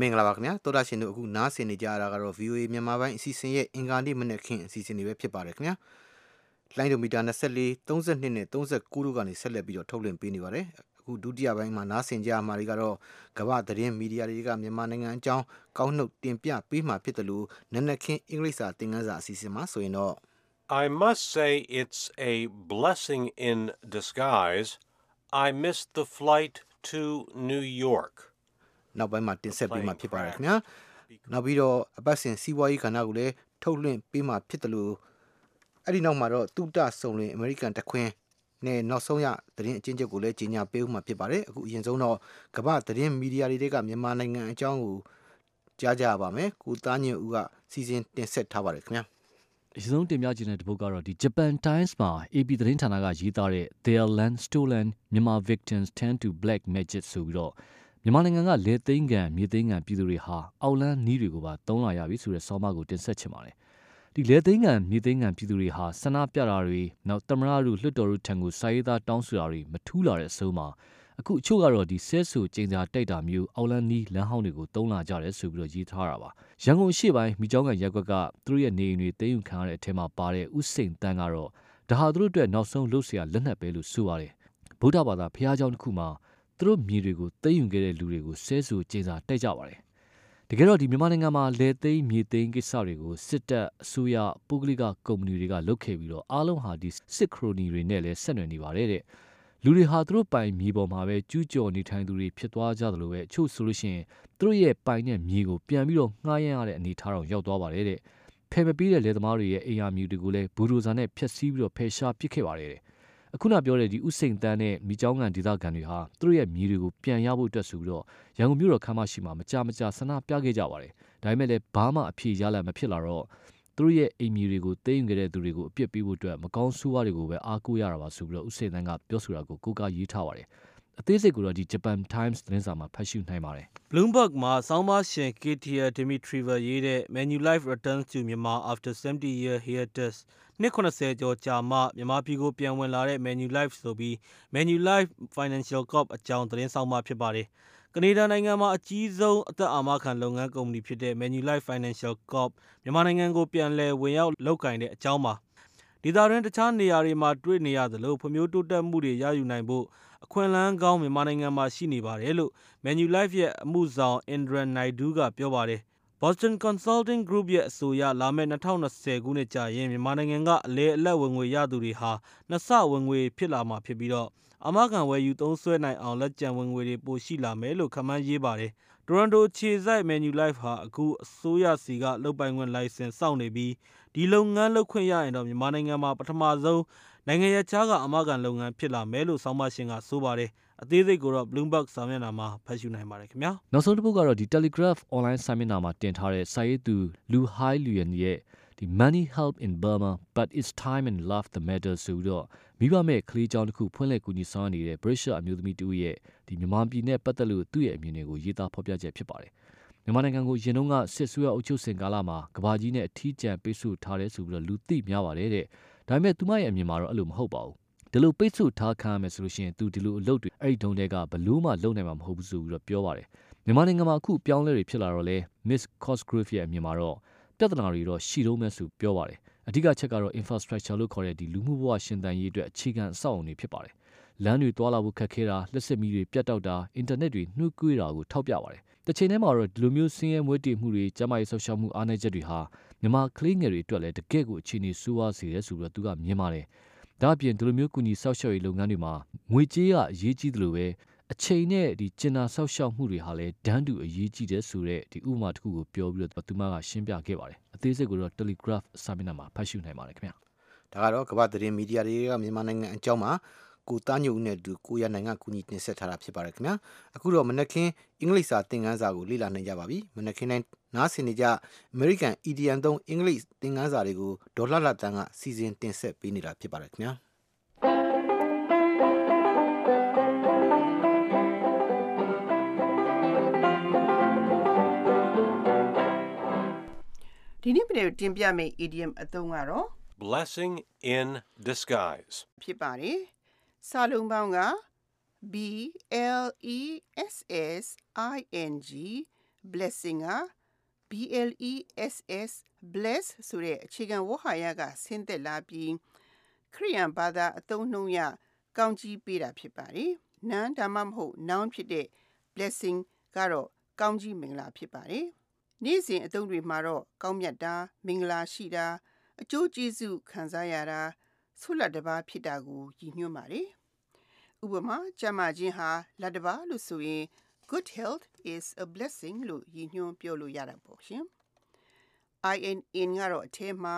မင်္ဂလာပါခင်ဗျာသောတာရှင်တို့အခုနားဆင်နေကြရတာကတော့ VOA မြန်မာပိုင်းအစီအစဉ်ရဲ့အင်္ဂါနေ့မနေ့ခင်အစီအစဉ်တွေပဲဖြစ်ပါတယ်ခင်ဗျာလိုင်းဒိုမီတာ24 32နဲ့39တို့ကနေဆက်လက်ပြီးတော့ထုတ်လွှင့်ပေးနေပါတယ်အခုဒုတိယပိုင်းမှာနားဆင်ကြရမှာတွေကတော့ကမ္ဘာသတင်းမီဒီယာတွေကမြန်မာနိုင်ငံအကြောင်းကောင်းနှုတ်တင်ပြပေးမှဖြစ်တယ်လို့နက်နက်ခင်းအင်္ဂလိပ်စာသင်ခန်းစာအစီအစဉ်မှာဆိုရင်တော့ I must say it's a blessing in disguise. I missed the flight to New York. နောက်ပိုင်းမှာတင်ဆက်ပေးမှာဖြစ်ပါတယ်ခင်ဗျာနောက်ပြီးတော့အပတ်စဉ်စီးပွားရေးကဏ္ဍကိုလည်းထုတ်လွှင့်ပေးမှာဖြစ်တယ်လို့အဲ့ဒီနောက်မှာတော့တုတဆုံလင်အမေရိကန်တခွင်းနဲ့နောက်ဆုံးရသတင်းအချင်းချုပ်ကိုလည်းကြီးညာပေးဦးမှာဖြစ်ပါတယ်အခုအရင်ဆုံးတော့ကမ္ဘာသတင်းမီဒီယာတွေကမြန်မာနိုင်ငံအကြောင်းကိုကြားကြပါမယ်ကိုသားညင်ဦးကစီစဉ်တင်ဆက်ထားပါတယ်ခင်ဗျာအရင်ဆုံးတင်ပြခြင်းတဲ့တပုတ်ကတော့ဒီ Japan Times မှာ AP သတင်းဌာနကရေးသားတဲ့ Their Land Stolen Myanmar Victims Turn to Black Magic ဆိုပြီးတော့ မြန်မာနိုင်ငံကလေသိန်းကန်မြေသိန်းကန်ပြည်သူတွေဟာအောက်လန်းနီးတွေကိုပါတုံးလာရပြီဆိုတဲ့ဆောင်းပါးကိုတင်ဆက်ချင်ပါတယ်။ဒီလေသိန်းကန်မြေသိန်းကန်ပြည်သူတွေဟာဆန္ဒပြတာတွေနောက်တမရတို့လွှတ်တော်တို့ထံကိုစာရေးသားတောင်းဆိုတာတွေမထူးလာတဲ့အဆုံးမှာအခုအချို့ကတော့ဒီဆဲဆူကျင်းစာတိုက်တာမျိုးအောက်လန်းနီးလမ်းဟောင်းတွေကိုတုံးလာကြတယ်ဆိုပြီးတော့ရေးထားတာပါ။ရန်ကုန်ရှေ့ပိုင်းမိကျောင်းကန်ရက်ကွက်ကသူတို့ရဲ့နေအိမ်တွေသိမ်းယူခံရတဲ့အထက်မှာပါတဲ့ဥစိန်တန်းကတော့ဒါဟာသူတို့အတွက်နောက်ဆုံးလှုပ်ရှားလက်နက်ပဲလို့ဆိုပါတယ်။ဗုဒ္ဓဘာသာဖះเจ้าတစ်ခုမှာ သူတို့မြေတွေကိုသိမ်းယူခဲ့တဲ့လူတွေကိုဆဲဆူကျင်းစာတိုက်ကြပါတယ်။တကယ်တော့ဒီမြန်မာနိုင်ငံမှာလေသိမ်းမြေသိမ်းကိစ္စတွေကိုစစ်တပ်အစိုးရပုဂ္ဂလိကကုမ္ပဏီတွေကလုပ်ခဲ့ပြီးတော့အားလုံးဟာဒီစစ်ခရိုနီတွေနဲ့လည်းဆက်နွယ်နေပါတယ်တဲ့။လူတွေဟာသူတို့ပိုင်မြေပေါ်မှာပဲကျူးကျော်နေထိုင်သူတွေဖြစ်သွားကြတယ်လို့ပဲအချို့ဆိုလို့ရှိရင်သူတို့ရဲ့ပိုင်တဲ့မြေကိုပြန်ပြီးတော့ငှားရမ်းရတဲ့အနေထားတော့ရောက်သွားပါတယ်တဲ့။ဖယ်မပေးတဲ့လေသမားတွေရဲ့အိမ်ယာမြေတွေကိုလည်းဘူဒိုဇာနဲ့ဖျက်ဆီးပြီးတော့ဖယ်ရှားပစ်ခဲ့ပါတယ်တဲ့။ အခုနပြောတဲ့ဒီဥစိန်တန်းနဲ့မိချောင်းကန်ဒေသခံတွေဟာသူတို့ရဲ့မြေတွေကိုပြန်ရဖို့အတွက်ဆိုပြီးတော့ရန်ကုန်မြို့တော်ခမ်းမရှိမှာမကြမကြာဆန္ဒပြခဲ့ကြပါတယ်။ဒါပေမဲ့လည်းဘာမှအဖြေရလမဖြစ်လာတော့သူတို့ရဲ့အိမ်မြေတွေကိုသိမ်းယူခဲ့တဲ့သူတွေကိုအပြစ်ပေးဖို့အတွက်မကောင်းဆိုးဝါးတွေကိုပဲအားကိုးရတာပါဆိုပြီးတော့ဥစိန်တန်းကပြောဆိုတာကိုကိုးကားရေးထားပါတယ်။ အသေးစိတ်ကိုတော့ဒီ Japan Times သတင်းစာမှာဖတ်ရှုနိုင်ပါတယ် Bloomberg မှာဆောင်းပါးရှင် Katia Dimitrieva ရေးတဲ့ Manulife Returns to Myanmar After 70 Year Hiatus နှစ်80ကျော်ကြာမှမြန်မာပြည်ကိုပြန်ဝင်လာတဲ့ Manulife ဆိုပြီး Manulife Financial Corp အကြောင်းသတင်းဆောင်းပါးဖြစ်ပါတယ်။ကနေဒါနိုင်ငံမှာအကြီးဆုံးအသက်အာမခံလုပ်ငန်းကုမ္ပဏီဖြစ်တဲ့ Manulife Financial Corp မြန်မာနိုင်ငံကိုပြန်လည်ဝင်ရောက်လုပ်ကိုင်တဲ့အကြောင်းပါ။ဒေသတွင်းတခြားနေရာတွေမှာတွေ့နေရသလိုဖွံ့ဖြိုးတိုးတက်မှုတွေရယူနိုင်ဖို့ အခွင့်အလမ်းကောင်းမြန်မာနိုင်ငံမှာရှိနေပါတယ်လို့ Manulife ရဲ့အမှုဆောင် Indra Naidu ကပြောပါတယ်။ Boston Consulting Group ရဲ့အဆိုအရ လာမယ့်2020ခုနှစ်ကျရင် မြန်မာနိုင်ငံက အလဲအလက်ဝင်ငွေရသူတွေဟာ နှစ်ဆဝင်ငွေဖြစ်လာမှာဖြစ်ပြီးတော့အာမခံဝယ်ယူသုံးစွဲနိုင်အောင် လက်ကျန်ဝင်ငွေတွေ ပိုရှိလာမယ်လို့ ခန့်မှန်းရေးပါတယ်။ Toronto ခြေစိုက် Manulife ဟာ အခု အစိုးရစီက လုပ်ပိုင်ခွင့်လိုင်စင် စောင့်နေပြီး ဒီလုပ်ငန်းလုပ်ခွင့်ရရင်တော့ မြန်မာနိုင်ငံမှာ ပထမဆုံး နိုင်ငံရခြားကအမခံလုပ်ငန်းဖြစ်လာမယ်လို့ ဆောင်းပါရှင်က ဆိုပါတယ်။အသေးစိတ်ကိုတော့ Bloomberg စာမျက်နှာမှာ ဖတ်ရှုနိုင်ပါတယ်ခင်ဗျာ။နောက်ဆုံးတစ်ပုဒ်ကတော့ဒီ Telegraph online စာမျက်နှာမှာ တင်ထားတဲ့ စာရေးသူလူဟိုင်းလူယန်ရဲ့ဒီ money help in Burma but it's time and love the matter ဆိုပြီးတော့ မိဘမဲ့ကလေးချောင်းတစ်ခု ဖွင့်လှစ်ကူညီဆောင်နေတဲ့ British အမျိုးသမီးတူရဲ့ဒီမြန်မာပြည်နဲ့ပတ်သက်လို့ သူ့ရဲ့အမြင်တွေကို ရေးသားဖော်ပြချက်ဖြစ်ပါတယ်။မြန်မာနိုင်ငံကိုရင်တုန်းက စစ်ဆွေးရအုပ်ချုပ်စဉ်ကာလမှာကဘာကြီးနဲ့ အထီးကျန်ပိတ်ဆို့ထားတယ်ဆိုပြီးတော့လူသိများပါတယ်တဲ့။ ဒါပေမဲ့သူမရဲ့အမြင်မှာတော့အဲ့လိုမဟုတ်ပါဘူး။ဒီလိုပိတ်ဆို့ထားခံရမယ်ဆိုလို့ရှိရင်သူဒီလိုအလုပ်တွေအဲ့ဒီတုန်းတည်းကဘလို့မှလုပ်နိုင်မှာမဟုတ်ဘူးဆိုပြီးတော့ပြောပါတယ်။မြန်မာနိုင်ငံမှာအခုပြောင်းလဲတွေဖြစ်လာတော့လဲ Miss Cosgrove ရဲ့အမြင်မှာတော့ပြဿနာတွေတော့ရှိတော့မယ်ဆိုပြောပါတယ်။အဓိကချက်ကတော့ infrastructure လို့ခေါ်တဲ့ဒီလူမှုဘဝရှင်သန်ရေးအတွက်အခြေခံအဆောက်အအုံတွေဖြစ်ပါတယ်။လမ်းတွေတွာလာဖို့ခက်ခဲတာလက်စစ်မီတွေပြတ်တောက်တာအင်တာနက်တွေနှုတ်ကွေးတာကိုထောက်ပြပါတယ်။တစ်ချိန်တည်းမှာတော့ဒီလိုမျိုးဆင်းရဲမွဲတေမှုတွေကျန်းမာရေးဆောက်ရှောက်မှုအားနည်းချက်တွေဟာ မြန်မာကလေးငယ်တွေအတွက်လည်းတကယ့်ကိုအခြေအနေဆိုးဝါးစေတယ်ဆိုပြီးတော့သူကမြင်ပါတယ်။ဒါ့အပြင်ဒီလိုမျိုးကူညီဆောက်ရှောက်ရေးလုပ်ငန်းတွေမှာငွေကြေးကအရေးကြီးတယ်လို့ပဲအချိန်နဲ့ဒီကျင်နာဆောက်ရှောက်မှုတွေဟာလည်းဒန်းတူအရေးကြီးတယ်ဆိုတဲ့ဒီဥပမာတစ်ခုကိုပြောပြီးတော့သူမကရှင်းပြခဲ့ပါတယ်အသေးစိတ်ကိုတော့ Telegraph စာမျက်နှာမှာဖတ်ရှုနိုင်ပါတယ်ခင်ဗျာဒါကတော့ကမ္ဘာသတင်းမီဒီယာတွေကမြန်မာနိုင်ငံအကြောင်းမှာ ကိုသားညုံနဲ့တူကိုရနိုင်ငံကူညီတင်ဆက်ထားတာဖြစ်ပါတယ်ခင်ဗျာအခုတော့မနက်ခင်းအင်္ဂလိပ်စာသင်ခန်းစာကိုလေ့လာနိုင်ကြပါပြီမနက်ခင်းတိုင်းနားဆင်နေကြ American EDM သုံးအင်္ဂလိပ်သင်ခန်းစာတွေကိုဒေါ်လာလာတန်းကစီစဉ်တင်ဆက်ပေးနေတာဖြစ်ပါတယ်ခင်ဗျာဒီနေ့ပြည်တင်ပြမယ့် idiom အသုံးကတော့ Blessing in disguise. ဖြစ်ပါတယ်။ စာလုံးပေါင်းက B L E S S I N G blessing က B L E S S bless ဆိုတဲ့အခြေခံဝေါ်ဟာရကဆင်းသက်လာပြီးခရိယန်ဘာသာအသုံးနှုန်းရကောင်းကြီးပေးတာဖြစ်ပါတယ်။ noun ဒါမှမဟုတ် noun ဖြစ်တဲ့ blessing ကတော့ကောင်းကြီးမင်္ဂလာဖြစ်ပါတယ်။နေ့စဉ်အသုံးတွေမှာတော့ကောင်းမြတ်တာမင်္ဂလာရှိတာအကျိုးကျေးဇူးခံစားရတာ ဆုလတ်တပါဖြစ်တာကိုရည်ညွှန်းပါတယ်။ဥပမာကျမ်းမာခြင်းဟာလတ်တပါလို့ဆိုရင် good health is a blessing လို့ရည်ညွှန်းပြောလို့ရတာပေါ့ရှင်။ in ကတော့အထဲမှာ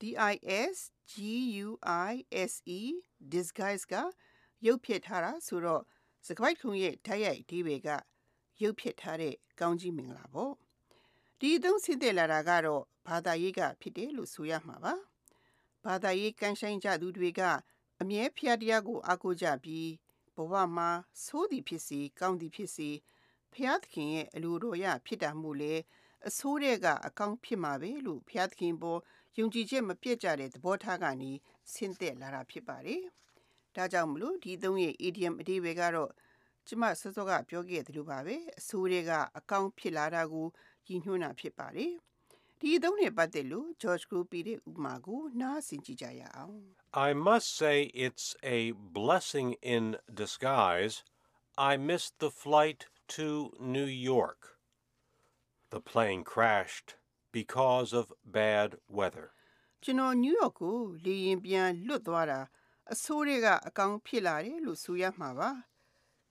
dis guise disguise ကရုပ်ဖြစ်ထားတာဆိုတော့စကားခုံရဲ့ဓာတ်ရိုက်ဒီဘေကရုပ်ဖြစ်ထားတဲ့ကောင်းကြီးမင်္ဂလာပေါ့ဒီအသုံးဆင်းသက်လာတာကတော့ဘာသာရေးကဖြစ်တယ်လို့ဆိုရမှာပါ ဘာသာရေးကန်ဆိုင်ကြသူတွေကအမြဲဖျားတရားကိုအားကိုးကြပြီးဘဝမှာဆိုးသည်ဖြစ်စီကောင်းသည်ဖြစ်စီဖျားသခင်ရဲ့အလိုတော်ရဖြစ်တာမို့လေအဆိုးတဲ့ကအကောင်းဖြစ်မှာပဲလို့ဖျားသခင်ပေါ်ယုံကြည်ချက်မပြတ်ကြတဲ့သဘောထားကနေဆင်းသက်လာတာဖြစ်ပါတယ်။ဒါကြောင့်မလို့ဒီသုံးရဲ့ idiom အဓိပ္ပာယ်ကတော့ကျမစောစောကပြောခဲ့သလိုပါပဲအဆိုးတဲ့ကအကောင်းဖြစ်လာတာကိုရည်ညွှန်းတာဖြစ်ပါတယ်။ ဒီသုံးနဲ့ပတ်သက်လို့ George Group ရဲ့ဥပမာကိုနားဆင်ကြည့်ကြရအောင် I must say it's a blessing in disguise. I missed the flight to New York. The plane crashed because of bad weather. ကျွန်တော်နယူးယောက်ကိုလေယာဉ်ပြန်လွတ်သွားတာအဆိုးတွေကအကောင်ဖြစ်လာတယ်လို့ဆိုရမှာပါ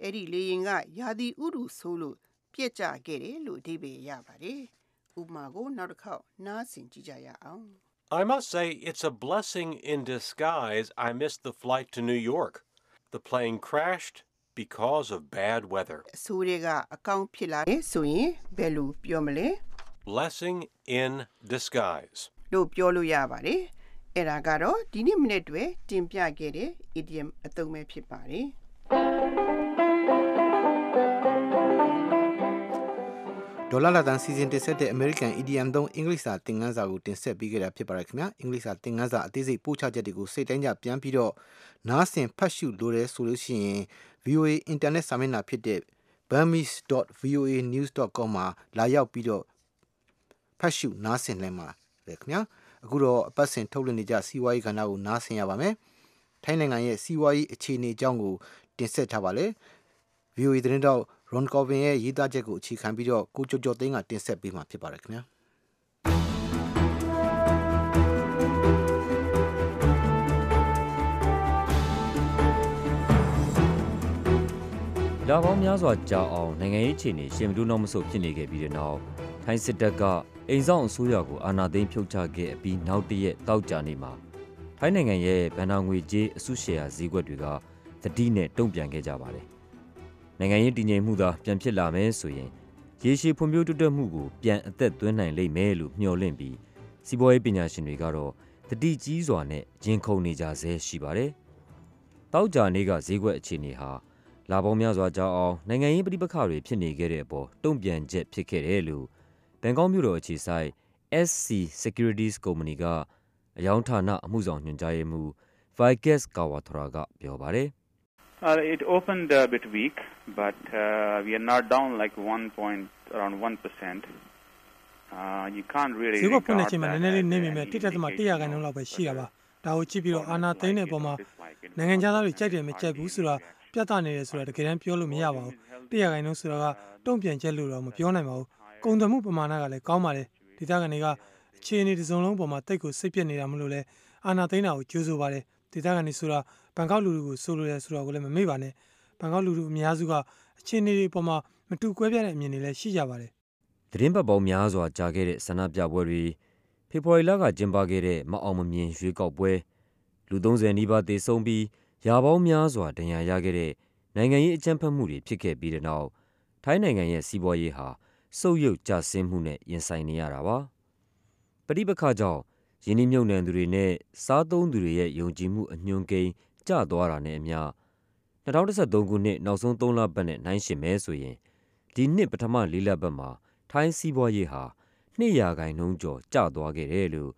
အဲ့ဒီလေယာဉ်ကရာသီဥတုဆိုးလို့ပြက်ကျခဲ့တယ်လို့အဓိပ္ပာယ်ရပါတယ် ဥပမာကိုနောက်တစ်ခေါက်နားဆင်ကြည့်ကြရအောင် I must say it's a blessing in disguise I missed the flight to New York. The plane crashed because of bad weather. အဆိုးတွေကအကောင်ဖြစ်လာတယ်ဆိုရင်ဘယ်လိုပြောမလဲ Blessing in disguise. လို့ပြောလို့ရပါတယ်အဲ့ဒါကတော့ဒီနေ့မိနစ်တွေတင်ပြခဲ့တဲ့ idiom အသုံးပဲဖြစ်ပါတယ် ဒေါ်လာလာတန်စီစဉ်တင်ဆက်တဲ့ American EDM သုံးအင်္ဂလိပ်စာသင်ခန်းစာကိုတင်ဆက်ပေးခဲ့တာဖြစ်ပါတယ်ခင်ဗျာအင်္ဂလိပ်စာသင်ခန်းစာအသေးစိတ်ပို့ချချက်တွေကိုစိတ်တိုင်းကြပြန်ပြီးတော့နားဆင်ဖတ်ရှုလိုတယ်ဆိုလို့ရှိရင် VOA အင်တာနက်စာမျက်နှာဖြစ်တဲ့ burmese.voanews.com မှာလာရောက်ပြီးတော့ဖတ်ရှုနားဆင်နိုင်မှာပဲခင်ဗျာအခုတော့အပတ်စဉ်ထုတ်လွှင့်နေကြစီးပွားရေးကဏ္ဍကိုနားဆင်ရပါမယ်ထိုင်းနိုင်ငံရဲ့စီးပွားရေးအခြေအနေအကြောင်းကိုတင်ဆက်ထားပါလေ VOA သတင်းတော့ Ron Corbin ရဲ့ရေးသားချက်ကိုအခြေခံပြီးတော့ကိုကျော်ကျော်သိန်းကတင်ဆက်ပေးမှာဖြစ်ပါတယ်ခင်ဗျာလာပေါင်းများစွာကြာအောင်နိုင်ငံရေးအခြေအနေရှင်မတူတော့မဆိုဖြစ်နေခဲ့ပြီးတဲ့နောက်ထိုင်းစစ်တပ်ကအိမ်ဆောင်အစိုးရကိုအာဏာသိမ်းဖြုတ်ချခဲ့အပြီးနောက်တရက်တောက်ကြနေမှာထိုင်းနိုင်ငံရဲ့ဗန်နာငွေကြေးအစုရှယ်ယာဈေးကွက်တွေကသတိနဲ့တုံ့ပြန်ခဲ့ကြပါတယ်။ နိုင်ငံရေးတည်ငြိမ်မှုသာပြန်ဖြစ်လာမယ်ဆိုရင်ရေရှည်ဖွံ့ဖြိုးတိုးတက်မှုကိုပြန်အသက်သွင်းနိုင်လိမ့်မယ်လို့မျှော်လင့်ပြီးစီးပွားရေးပညာရှင်တွေကတော့သတိကြီးစွာနဲ့ရင်ခုန်နေကြဆဲရှိပါတယ်။တောက်ကြနေကဈေးကွက်အခြေအနေဟာလာပေါင်းများစွာကြာအောင်နိုင်ငံရေးပဋိပက္ခတွေဖြစ်နေခဲ့တဲ့အပေါ်တုံ့ပြန်ချက်ဖြစ်ခဲ့တယ်လို့ဘန်ကောက်မြို့တော်အခြေစိုက် SC Securities ကုမ္ပဏီကအယောင်းဌာနအမှုဆောင်ညွှန်ကြားရေးမှူး Vikas Kawathra ကပြောပါတယ်။ Uh, it opened a bit weak, but uh, we are not down like one point around one percent. Uh, you can't really. ဈေးကွက်ဖွင့်တဲ့ regard ချိန်မှာ that နည်းနည်းလေး as နေ an မိမယ်တိတက်သမား100 indication ခန်း of လောက်ပဲရှိတာပါ the ဒါကိုကြည့်ပြီးတော့အာနာသိန်းတဲ့အပေါ်မှာနိုင်ငံခြားသားတွေကြိုက်တယ်မကြိုက်ဘူးဆိုတာပြသနေတယ်ဆိုတာတကယ်တမ်းပြောလို့မရပါဘူး100ခန်းလုံးဆိုတာကတုံ့ပြန်ချက်လို့တော့မပြောနိုင်ပါဘူးကုန်သွယ်မှုပမာဏကလည်းကောင်းပါတယ်ဒေသခံတွေကအခြေအနေတစ်စုံလုံးပေါ်မှာတိတ်ကိုစိတ်ပြက်နေတာမလို့လဲအာနာသိန်းတာကိုကြိုးဆိုပါတယ်ဒေသခံတွေဆိုတာဘန်ကောက်လူတွေကိုဆိုလိုတယ်ဆိုတာကိုလည်းမမေ့ပါနဲ့ ဘန်ကောက်လူတွေအများစုကအခြေအနေတွေပေါ်မှာမတူကွဲပြားတဲ့အမြင်တွေလည်းရှိကြပါတယ်သတင်းပတ်ပေါင်းများစွာကြာခဲ့တဲ့ဆန္ဒပြပွဲတွေဖေဖော်ဝါရီလကကျင်းပခဲ့တဲ့မအောင်မမြင်ရွေးကောက်ပွဲလူ30နီးပါးသေဆုံးပြီးရာပေါင်းများစွာဒဏ်ရာရခဲ့တဲ့နိုင်ငံရေးအကြမ်းဖက်မှုတွေဖြစ်ခဲ့ပြီးတဲ့နောက်ထိုင်းနိုင်ငံရဲ့စီးပွားရေးဟာဆုတ်ယုတ်ကျဆင်းမှုနဲ့ရင်ဆိုင်နေရတာပါပဋိပက္ခကြောင့်ယင်းနှိမ့်မြုပ်နှံသူတွေနဲ့စားသုံးသူတွေရဲ့ယုံကြည်မှုအညွှန်းကိန်းကျသွားတာနဲ့အမျှ 2013ခုနှစ်နောက်ဆုံး3လပတ်နဲ့ နှိုင်းယှဉ်မယ်ဆိုရင် ဒီနှစ်ပထမ ၄ လပတ်မှာ ထိုင်းစီးပွားရေးဟာ2ရာခိုင်နှုန်းကျော် ကျသွားခဲ့တယ်လို့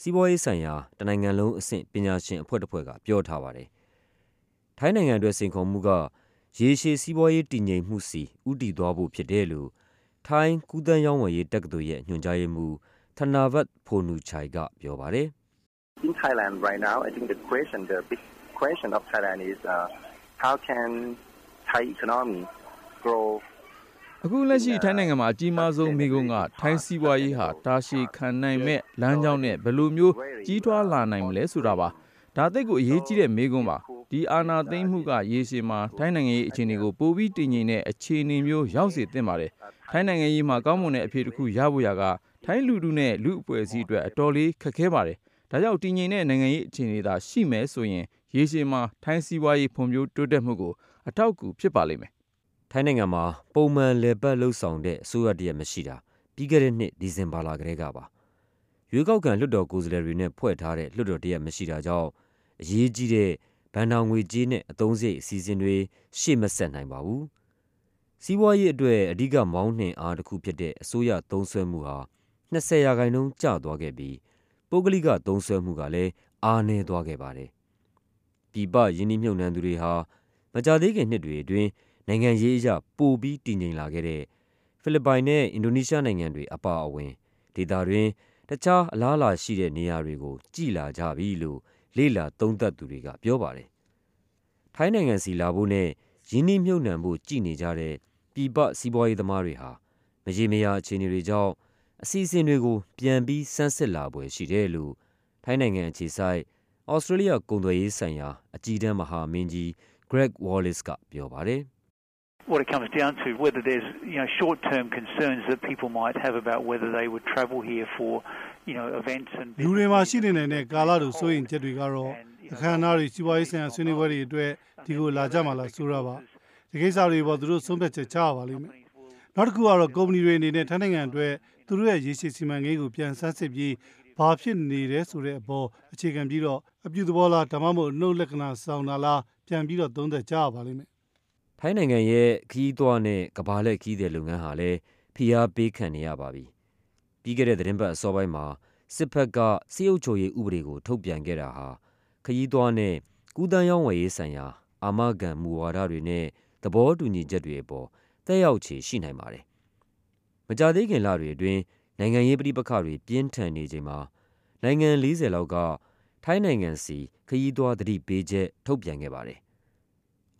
စီးပွားရေးဆိုင်ရာ တနိုင်ငံလုံးအဆင့် ပညာရှင်အဖွဲ့တစ်ဖွဲ့က ပြောထားပါတယ်။ထိုင်းနိုင်ငံအတွက် စိန်ခေါ်မှုက ရေရှည်စီးပွားရေး တည်ငြိမ်မှုစီဥတည်သွားဖို့ဖြစ်တယ်လို့ ထိုင်း ကူးသန်းရောင်းဝယ်ရေးတက္ကသိုလ်ရဲ့ ညွှန်ကြားရေးမှူး Thanavat Phonnuchai က ပြောပါတယ်။ In Thailand right now I think the question the big question of Thailand is uh, how can Thai economy grow အခုလက်ရှိထိုင်းနိုင်ငံမှာအကြီးမားဆုံးမိကုန်းကထိုင်းစီးပွားရေးဟာတာရှည်ခံနိုင်မဲ့လမ်းကြောင်းနဲ့ဘယ်လိုမျိုးကြီးထွားလာနိုင်မလဲဆိုတာပါဒါသိကိုအရေးကြီးတဲ့မိကုန်းပါဒီအာနာသိမ့်မှုကရေရှည်မှာထိုင်းနိုင်ငံရေးအခြေအနေကိုပိုပြီးတည်ငြိမ်တဲ့အခြေအနေမျိုးရောက်စေသင့်ပါတယ်ထိုင်းနိုင်ငံရေးမှာကောင်းမွန်တဲ့အဖြေတစ်ခုရဖို့ရကထိုင်းလူထုနဲ့လူအဖွဲ့အစည်းအတွက်အတော်လေးခက်ခဲပါတယ် ဒါကြောင့် တည်ငြိမ်တဲ့ နိုင်ငံရေးအခြေအနေသာ ရှိမယ်ဆိုရင် ရေရှည်မှာ ထိုင်းစီးပွားရေး ဖွံ့ဖြိုးတိုးတက်မှုကို အထောက်အကူ ဖြစ်ပါလိမ့်မယ် ထိုင်းနိုင်ငံမှာ ပုံမှန် လည်ပတ်လှုပ်ဆောင်တဲ့ အစိုးရတရက်မရှိတာ ပြီးခဲ့တဲ့နှစ် ဒီဇင်ဘာလကတည်းကပါ ရွေးကောက်ခံ လွှတ်တော်ကိုယ်စားလှယ်တွေနဲ့ ဖွဲ့ထားတဲ့ လွှတ်တော်တရက်မရှိတာကြောင့် အရေးကြီးတဲ့ ဘဏ္ဍာငွေကြေးနဲ့ အသုံးစရိတ် အစီအစဉ်တွေ ရှေ့မဆက်နိုင်ပါဘူး စီးပွားရေးအတွက် အဓိက မောင်းနှင်အားတစ်ခုဖြစ်တဲ့ အစိုးရသုံးစွဲမှုဟာ20ရာခိုင်နှုန်း ကျသွားခဲ့ပြီး ပုဂ္ဂလိကသုံးစွဲမှုကလည်းအားနည်းသွားခဲ့ပါတယ်ပြည်ပယင်းနှိမ့်မြုပ်နှံသူတွေဟာမကြသေးခင်နှစ်တွေအတွင်းနိုင်ငံရေးအရပိုပြီးတည်ငြိမ်လာခဲ့တဲ့ဖိလစ်ပိုင်နဲ့အင်ဒိုနီးရှားနိုင်ငံတွေအပါအဝင်ဒေသတွင်းတခြားအလားအလာရှိတဲ့နေရာတွေကိုကြည်လာကြပြီလို့လေ့လာသုံးသပ်သူတွေကပြောပါတယ်။ထိုင်းနိုင်ငံစီလာဖို့နဲ့ရင်းနှီးမြှုပ်နှံဖို့ကြည်နေကြတဲ့ပြည်ပစီးပွားရေးသမားတွေဟာမရေမရာအခြေအနေတွေကြောင့် အစီအစဉ်တွေကို ပြန်ပြီးဆန်းစစ်လာပွဲရှိတယ်လို့ ထိုင်းနိုင်ငံအခြေစိုက်ဩစတြေးလျ ကုန်သွယ်ရေးဆိုင်ရာ အကြီးတန်းမဟာမင်းကြီး Greg Wallace က ပြောပါတယ်။ what it comes down to whether there's you know short term concerns that people might have about whether they would travel here for you know events and လူတွေမှာရှိနေနေတဲ့ကာလတို့စိုးရင်ချက်တွေကတော့အခမ်းအနားတွေစီးပွားရေးဆိုင်ရာဆွေးနွေးပွဲတွေအတွက်ဒီကိုလာကြမှာလားဆိုတာပါဒီကိစ္စတွေပေါ်သူတို့ဆုံးဖြတ်ချက်ချရပါလိမ့်မယ် နောက်တစ်ခုကတော့ကုမ္ပဏီတွေအနေနဲ့ထိုင်းနိုင်ငံအတွက်သူတို့ရဲ့ရေရှည်စီမံကိန်းကိုပြန်ဆန်းစစ်ပြီးဘာဖြစ်နေတယ်ဆိုတဲ့အပေါ်အခြေခံပြီးတော့အပြုသဘောလားဒါမှမဟုတ်နှုတ်လက္ခဏာဆောင်တာလားပြန်ပြီးတော့သုံးသပ်ကြရပါလိမ့်မယ်ထိုင်းနိုင်ငံရဲ့ခရီးသွားနဲ့ကမ္ဘာလှည့်ခရီးသည်လုပ်ငန်းဟာလည်းဖိအားပေးခံနေရပါပြီ။ပြီးခဲ့တဲ့သီတင်းပတ်အစောပိုင်းမှာစစ်ဘက်ကစစ်အုပ်ချုပ်ရေးဥပဒေကိုထုတ်ပြန်ခဲ့တာဟာခရီးသွားနဲ့ကူးသန်းရောင်းဝယ်ရေးဆိုင်ရာအာမခံမူဝါဒတွေနဲ့သဘောတူညီချက်တွေအပေါ် သက်ရောက်ခြေရှိနိုင်ပါတယ်။မကြာသေးခင်လတွေအတွင်းနိုင်ငံရေးပဋိပက္ခတွေပြင်းထန်နေချိန်မှာနိုင်ငံ၄၀လောက်ကထိုင်းနိုင်ငံဆီခရီးသွားသတိပေးချက်ထုတ်ပြန်ခဲ့ပါတယ်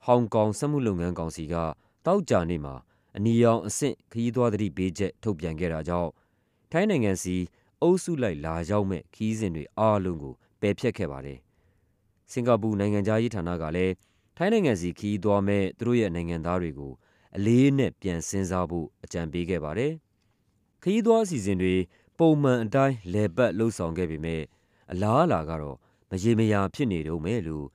ဟောင်ကောင်စက်မှုလုပ်ငန်းကောင်စီကသောကြာနေ့မှာအနီရောင်အဆင့်ခရီးသွားသတိပေးချက်ထုတ်ပြန်ခဲ့တာကြောင့်ထိုင်းနိုင်ငံဆီအုပ်စုလိုက်လာရောက်မဲ့ခရီးစဉ်တွေအားလုံးကိုပယ်ဖျက်ခဲ့ပါတယ်။စင်ကာပူနိုင်ငံသားရေးဌာနကလည်းထိုင်းနိုင်ငံစီခီးသွားမဲ့သူတို့ရဲ့နိုင်ငံသားတွေကို အလေးနဲ့ပြန်စဉ်းစားဖို့အကြံပေးခဲ့ပါတယ်။ခရီးသွားအစီအစဉ်တွေပုံမှန်အတိုင်းလဲပတ်လှုပ်ဆောင်ခဲ့ပေမဲ့အလားအလာကတော့မရေမရာဖြစ်နေတုံးပဲလို့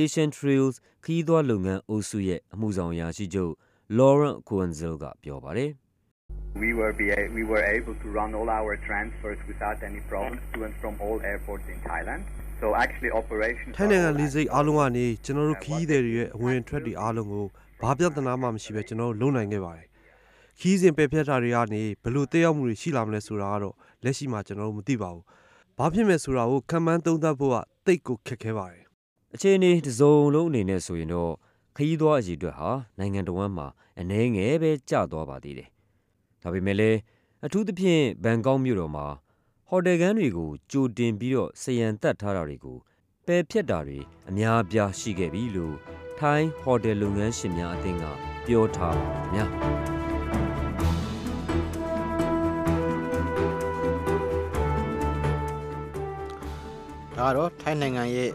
Asian Trails ခရီးသွားလုပ်ငန်းအုပ်စုရဲ့အမှုဆောင်အရာရှိချုပ် Laurent Coenzel ကပြောပါတယ်။ We were be we were able to run all our transfers without any problems to and from all airports in Thailand. So actually operation ထိုင်းနိုင်ငံလေးစိတ်အားလုံးကနေကျွန်တော်တို့ခီးသည်တွေရဲ့အဝင်ထွက်တွေအားလုံးကို ဘာပြဿနာမှမရှိဘဲကျွန်တော်တို့လုပ်နိုင်ခဲ့ပါတယ်။ခီးစဉ်ပယ်ဖျက်တာတွေကနေဘလို့တက်ရောက်မှုတွေရှိလာမလဲဆိုတာကတော့လက်ရှိမှာကျွန်တော်တို့မသိပါဘူး။ဘာဖြစ်မယ်ဆိုတာကိုခံမှန်းသုံးသပ်ဖို့ကတိတ်ကိုခက်ခဲပါတယ်အခြေအနေတစုံလုံးအနေနဲ့ဆိုရင်တော့ခရီးသွားအရေအတွက်ဟာနိုင်ငံတော်ဝန်မှာအနည်းငယ်ပဲကျသွားပါသေးတယ်။ဒါပေမဲ့လည်းအထူးသဖြင့်ဘန်ကောက်မြို့တော်မှာဟိုတယ်ခန်းတွေကိုကြိုတင်ပြီးတော့စရန်တက်ထားတာတွေကိုပယ်ဖျက်တာတွေအများအပြားရှိခဲ့ပြီလို့ ထိုင်းဟိုတယ်လုပ်ငန်းရှင်များအသင်းကပြောထားပါဗျာ။ဒါကတော့ထိုင်းနိုင်ငံရဲ့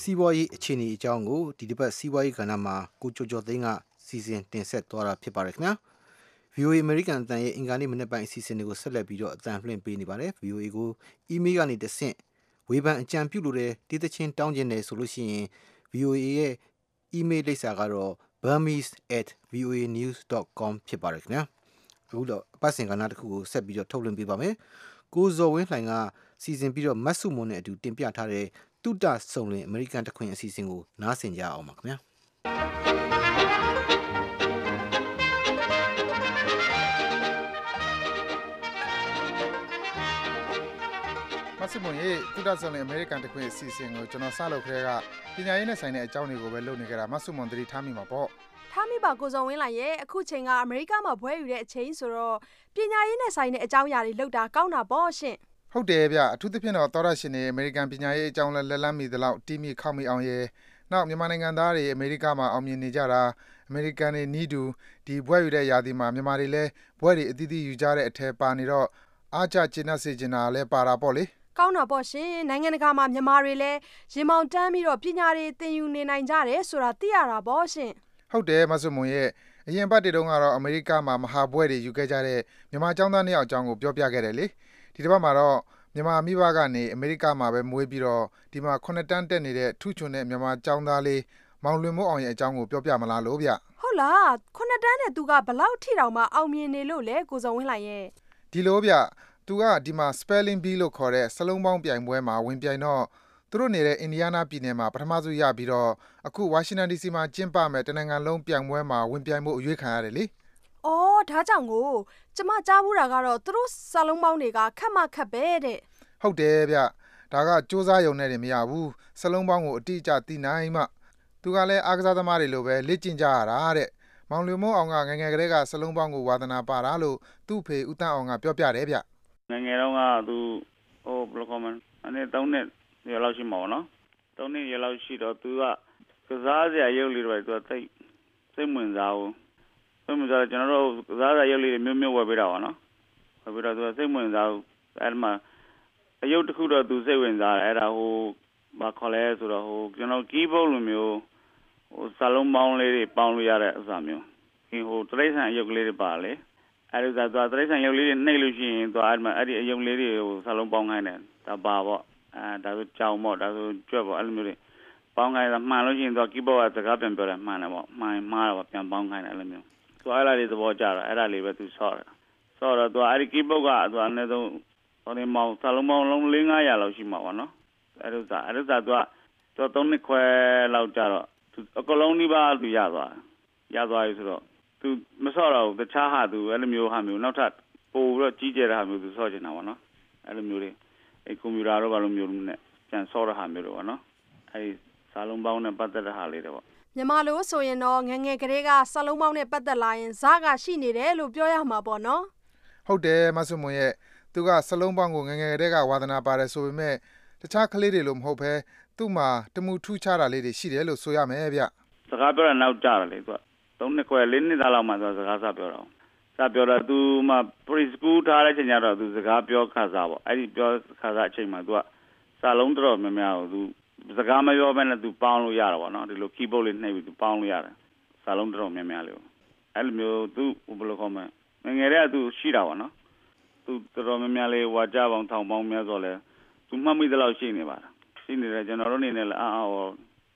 စီးပွားရေးအခြေအနေအကြောင်းကိုဒီတစ်ပတ်စီးပွားရေးကဏ္ဍမှာကိုကျော်ကျော်သိန်းကစီစဉ်တင်ဆက်သွားတာဖြစ်ပါတယ်ခင်ဗျာ VOA American အတန်ရဲ့အင်္ဂါနေ့မနေ့ပိုင်းအစီအစဉ်တွေကိုဆက်လက်ပြီးတော့အတန်လွှင့်ပေးနေပါတယ် VOA ကိုအီးမေးလ်ကနေတဆင့်ဝေဖန်အကြံပြုလို့တဲ့တည်တချင်းတောင်းကျင်တယ်ဆိုလို့ရှိရင် VOA ရဲ့ email လိပ်စာကတော့ burmese@voanews.com ဖြစ်ပါတယ်ခင်ဗျာအခုတော့အပတ်စဉ်ကဏ္ဍတစ်ခုကိုဆက်ပြီးတော့ထုတ်လွှင့်ပေးပါမယ်ကိုဇော်ဝင်းလှိုင်ကစီစဉ်ပြီးတော့မတ်စုမွန်နဲ့အတူတင်ပြထားတဲ့တုတဆုံလင်အမေရိကန်တခွင်အစီအစဉ်ကိုနားဆင်ကြအောင်ပါခင်ဗျာ မဆီမွန်ရေကုတဆုံလင်အမေရိကန်တခွင်အစီအစဉ်ကိုကျွန်တော်စလုပ်ခရဲကပညာရေးနဲ့ဆိုင်တဲ့အကြောင်းတွေကိုပဲလုပ်နေကြတာမဆုမွန်သတိထားမိမှာပေါ့ထားမိပါကိုစုံဝင်းလိုက်ရဲ့အခုချိန်ကအမေရိကမှာဘွဲယူတဲ့အချိန်ဆိုတော့ပညာရေးနဲ့ဆိုင်တဲ့အကြောင်းအရာတွေလောက်တာကောင်းတာပေါ့ရှင်ဟုတ်တယ်ဗျအထူးသဖြင့်တော့သောရရှင်တွေအမေရိကန်ပညာရေးအကြောင်းလဲလက်လန်းမီသလောက်တီးမိခောက်မိအောင်ရဲ့နောက်မြန်မာနိုင်ငံသားတွေအမေရိကမှာအောင်မြင်နေကြတာအမေရိကန်တွေနီးတူဒီဘွဲယူတဲ့ယာတီမှာမြန်မာတွေလည်းဘွဲတွေအသီးသီးယူကြတဲ့အထက်ပါနေတော့အားကြကျင်းစေချင်တာလည်းပါတာပေါ့လေ ကောင်းတာပေါ့ရှင်နိုင်ငံတကာမှာမြန်မာတွေလည်းရင်မောင်တန်းပြီးတော့ပညာတွေသင်ယူနေနိုင်ကြတယ်ဆိုတာသိရတာပေါ့ရှင်ဟုတ်တယ်မဆုမွန်ရဲ့အရင်ပတ်တွေတုန်းကတော့အမေရိကမှာမဟာဘွဲတွေယူခဲ့ကြတဲ့မြန်မာကျောင်းသားနှစ်ယောက်အကြောင်းကိုပြောပြခဲ့တယ်လေဒီတစ်ပတ်မှာတော့မြန်မာမိဘကနေအမေရိကမှာပဲမွေးပြီးတော့ဒီမှာခုနှစ်တန်းတက်နေတဲ့ထူးချွန်တဲ့မြန်မာကျောင်းသားလေးမောင်လွင်မိုးအောင်ရဲ့အကြောင်းကိုပြောပြမလားလို့ဗျဟုတ်လားခုနှစ်တန်းနဲ့သူကဘလောက်ထိတောင်မှအောင်မြင်နေလို့လဲကိုစုံဝင်းလိုက်ရဲ့ဒီလိုဗျ သူက ဒီမှာ spelling bee လို့ခေါ်တဲ့စလုံးပေါင်းပြိုင်ပွဲမှာ ဝင်ပြိုင်တော့ သူတို့နေတဲ့အင်ဒီယားနားပြည်နယ်မှာ ပထမဆုံးရပြီးတော့ အခု ဝါရှင်တန် DC မှာ ကျင်းပမယ်တနိုင်ငံလုံးပြိုင်ပွဲမှာ ဝင်ပြိုင်ဖို့ အရွေးခံရတယ်လေ။အော် ဒါကြောင့်ကို ကျမ ကြားဘူးတာကတော့ သူတို့စလုံးပေါင်းတွေက ခက်မှခက်ပဲတဲ့။ဟုတ်တယ်ဗျ။ဒါကစူးစမ်းရုံနဲ့မရဘူး။စလုံးပေါင်းကို အတိအကျ သိနိုင်မှ သူကလည်း အားကစားသမားတွေလိုပဲ လေ့ကျင့်ကြရတာတဲ့။မောင်လွင်မိုးအောင်ကငငယ်ကလေးကစလုံးပေါင်းကို ဝါသနာပါတာလို့ သူ့ဖေ ဦးတန်းအောင်က ပြောပြတယ်ဗျ။ ငငယ်တော့ကသူဟိုဘယ်လိုကောမန်အနေ၃နှစ်ရလောက်ရှိမှာပေါ့နော်၃နှစ်ရလောက်ရှိတော့သူကကစားစရာရုပ်လေးတွေသူကသိစိတ်ဝင်စားဘူးစိတ်ဝင်စားကျွန်တော်တို့ကစားစရာရုပ်လေးတွေမျိုးမျိုးဝယ်ပေးတာပေါ့နော်ဝယ်ပေးတော့သူကစိတ်ဝင်စားဘူးအဲ့ဒီမှာအယုတ်တစ်ခုတော့သူစိတ်ဝင်စားတယ်အဲ့ဒါဟိုဘာခေါ်လဲဆိုတော့ဟိုကျွန်တော် keyboard လိုမျိုးဟိုစာလုံးပေါင်းလေးတွေပေါင်းလို့ရတဲ့ဥစ္စာမျိုးဒီဟိုတရိษံအယုတ်ကလေးတွေပါလေ အဲ့ဒီသာသူတရိษံရုပ်လေးတွေနှိပ်လို့ရှိရင်သူအဲ့ဒီမှာအဲ့ဒီအယုတ်လေးတွေကိုစာလုံးပေါင်းခိုင်းတယ်ဒါပါပေါ့အဲဒါဆိုကြောင်ပေါ့ဒါဆိုကြွက်ပေါ့အဲ့လိုမျိုးတွေပေါင်းခိုင်းတာမှန်လို့ရှိရင်သူကီးဘော့ကစကားပြန်ပြောတယ်မှန်တယ်ပေါ့မှန်မှားတယ်ပေါ့ပြန်ပေါင်းခိုင်းတယ်အဲ့လိုမျိုးသူအဲ့လာလေးသဘောကျတော့အဲ့ဒါလေးပဲသူဆော့တယ်ဆော့တော့သူအဲ့ဒီကီးဘော့ကသူအနည်းဆုံးဟိုနေမောင်စာလုံးပေါင်းလုံး၄900လောက်ရှိမှာပေါ့နော်အဲ့ဒါဆိုအဲ့ဒါဆိုသူကသူသုံးနှစ်ခွဲလောက်ကြတော့သူအကလုံးဒီပါသူရသွားရသွားပြီဆိုတော့ သူမဆော့တော့ဘူးတခြားဟာသူအဲ့လိုမျိုးဟာမျိုးနောက်ထပ်ပို့ပြီးတော့ကြီးကျယ်တဲ့ဟာမျိုးသူဆော့ချင်တာပေါ့နော်အဲ့လိုမျိုးတွေအဲကွန်ပျူတာတော့ဘာလို့မျိုးနဲ့ပြန်ဆော့တဲ့ဟာမျိုးတွေပေါ့နော်အဲဒီစာလုံးပေါင်းနဲ့ပတ်သက်တဲ့ဟာလေးတွေပေါ့မြန်မာလိုဆိုရင်တော့ငငယ်ကလေးကစာလုံးပေါင်းနဲ့ပတ်သက်လာရင်ဇာကရှိနေတယ်လို့ပြောရမှာပေါ့နော်ဟုတ်တယ်မဆုမွန်ရဲ့သူကစလုံးပေါင်းကိုငငယ်ကလေးကဝါသနာပါတယ်ဆိုပေမဲ့တခြားကလေးတွေလိုမဟုတ်ဘဲသူ့မှာတမှုထူးခြားတာလေးတွေရှိတယ်လို့ဆိုရမယ်ဗျစကားပြောတာနောက်ကြတယ်လေသူက သုံးနှစ်ခွဲလေးနှစ်သားလောက်မှသူစကားစပြောတော့စပြောတော့သူမှ pre school ထားတဲ့ချိန်ကျတော့သူစကားပြောခါစားပေါ့အဲ့ဒီပြောခါစားအချိန်မှာသူကစာလုံးတော်များများကိုသူစကားမပြောဘဲနဲ့သူပေါင်းလို့ရတာပေါ့နော်ဒီလို keyboard လေးနှိပ်ပြီးသူပေါင်းလို့ရတယ်စာလုံးတော်များများလေးကိုအဲ့လိုမျိုးသူဘယ်လိုခေါ်မလဲငငယ်တဲ့ကသူရှိတာပေါ့နော်သူတော်များများလေးဝါကြပေါင်းထောင်ပေါင်းများဆိုလဲသူမှတ်မိသလောက်ရှိနေပါလားရှိနေတယ်ကျွန်တော်တို့အနေနဲ့လည်းအာအော်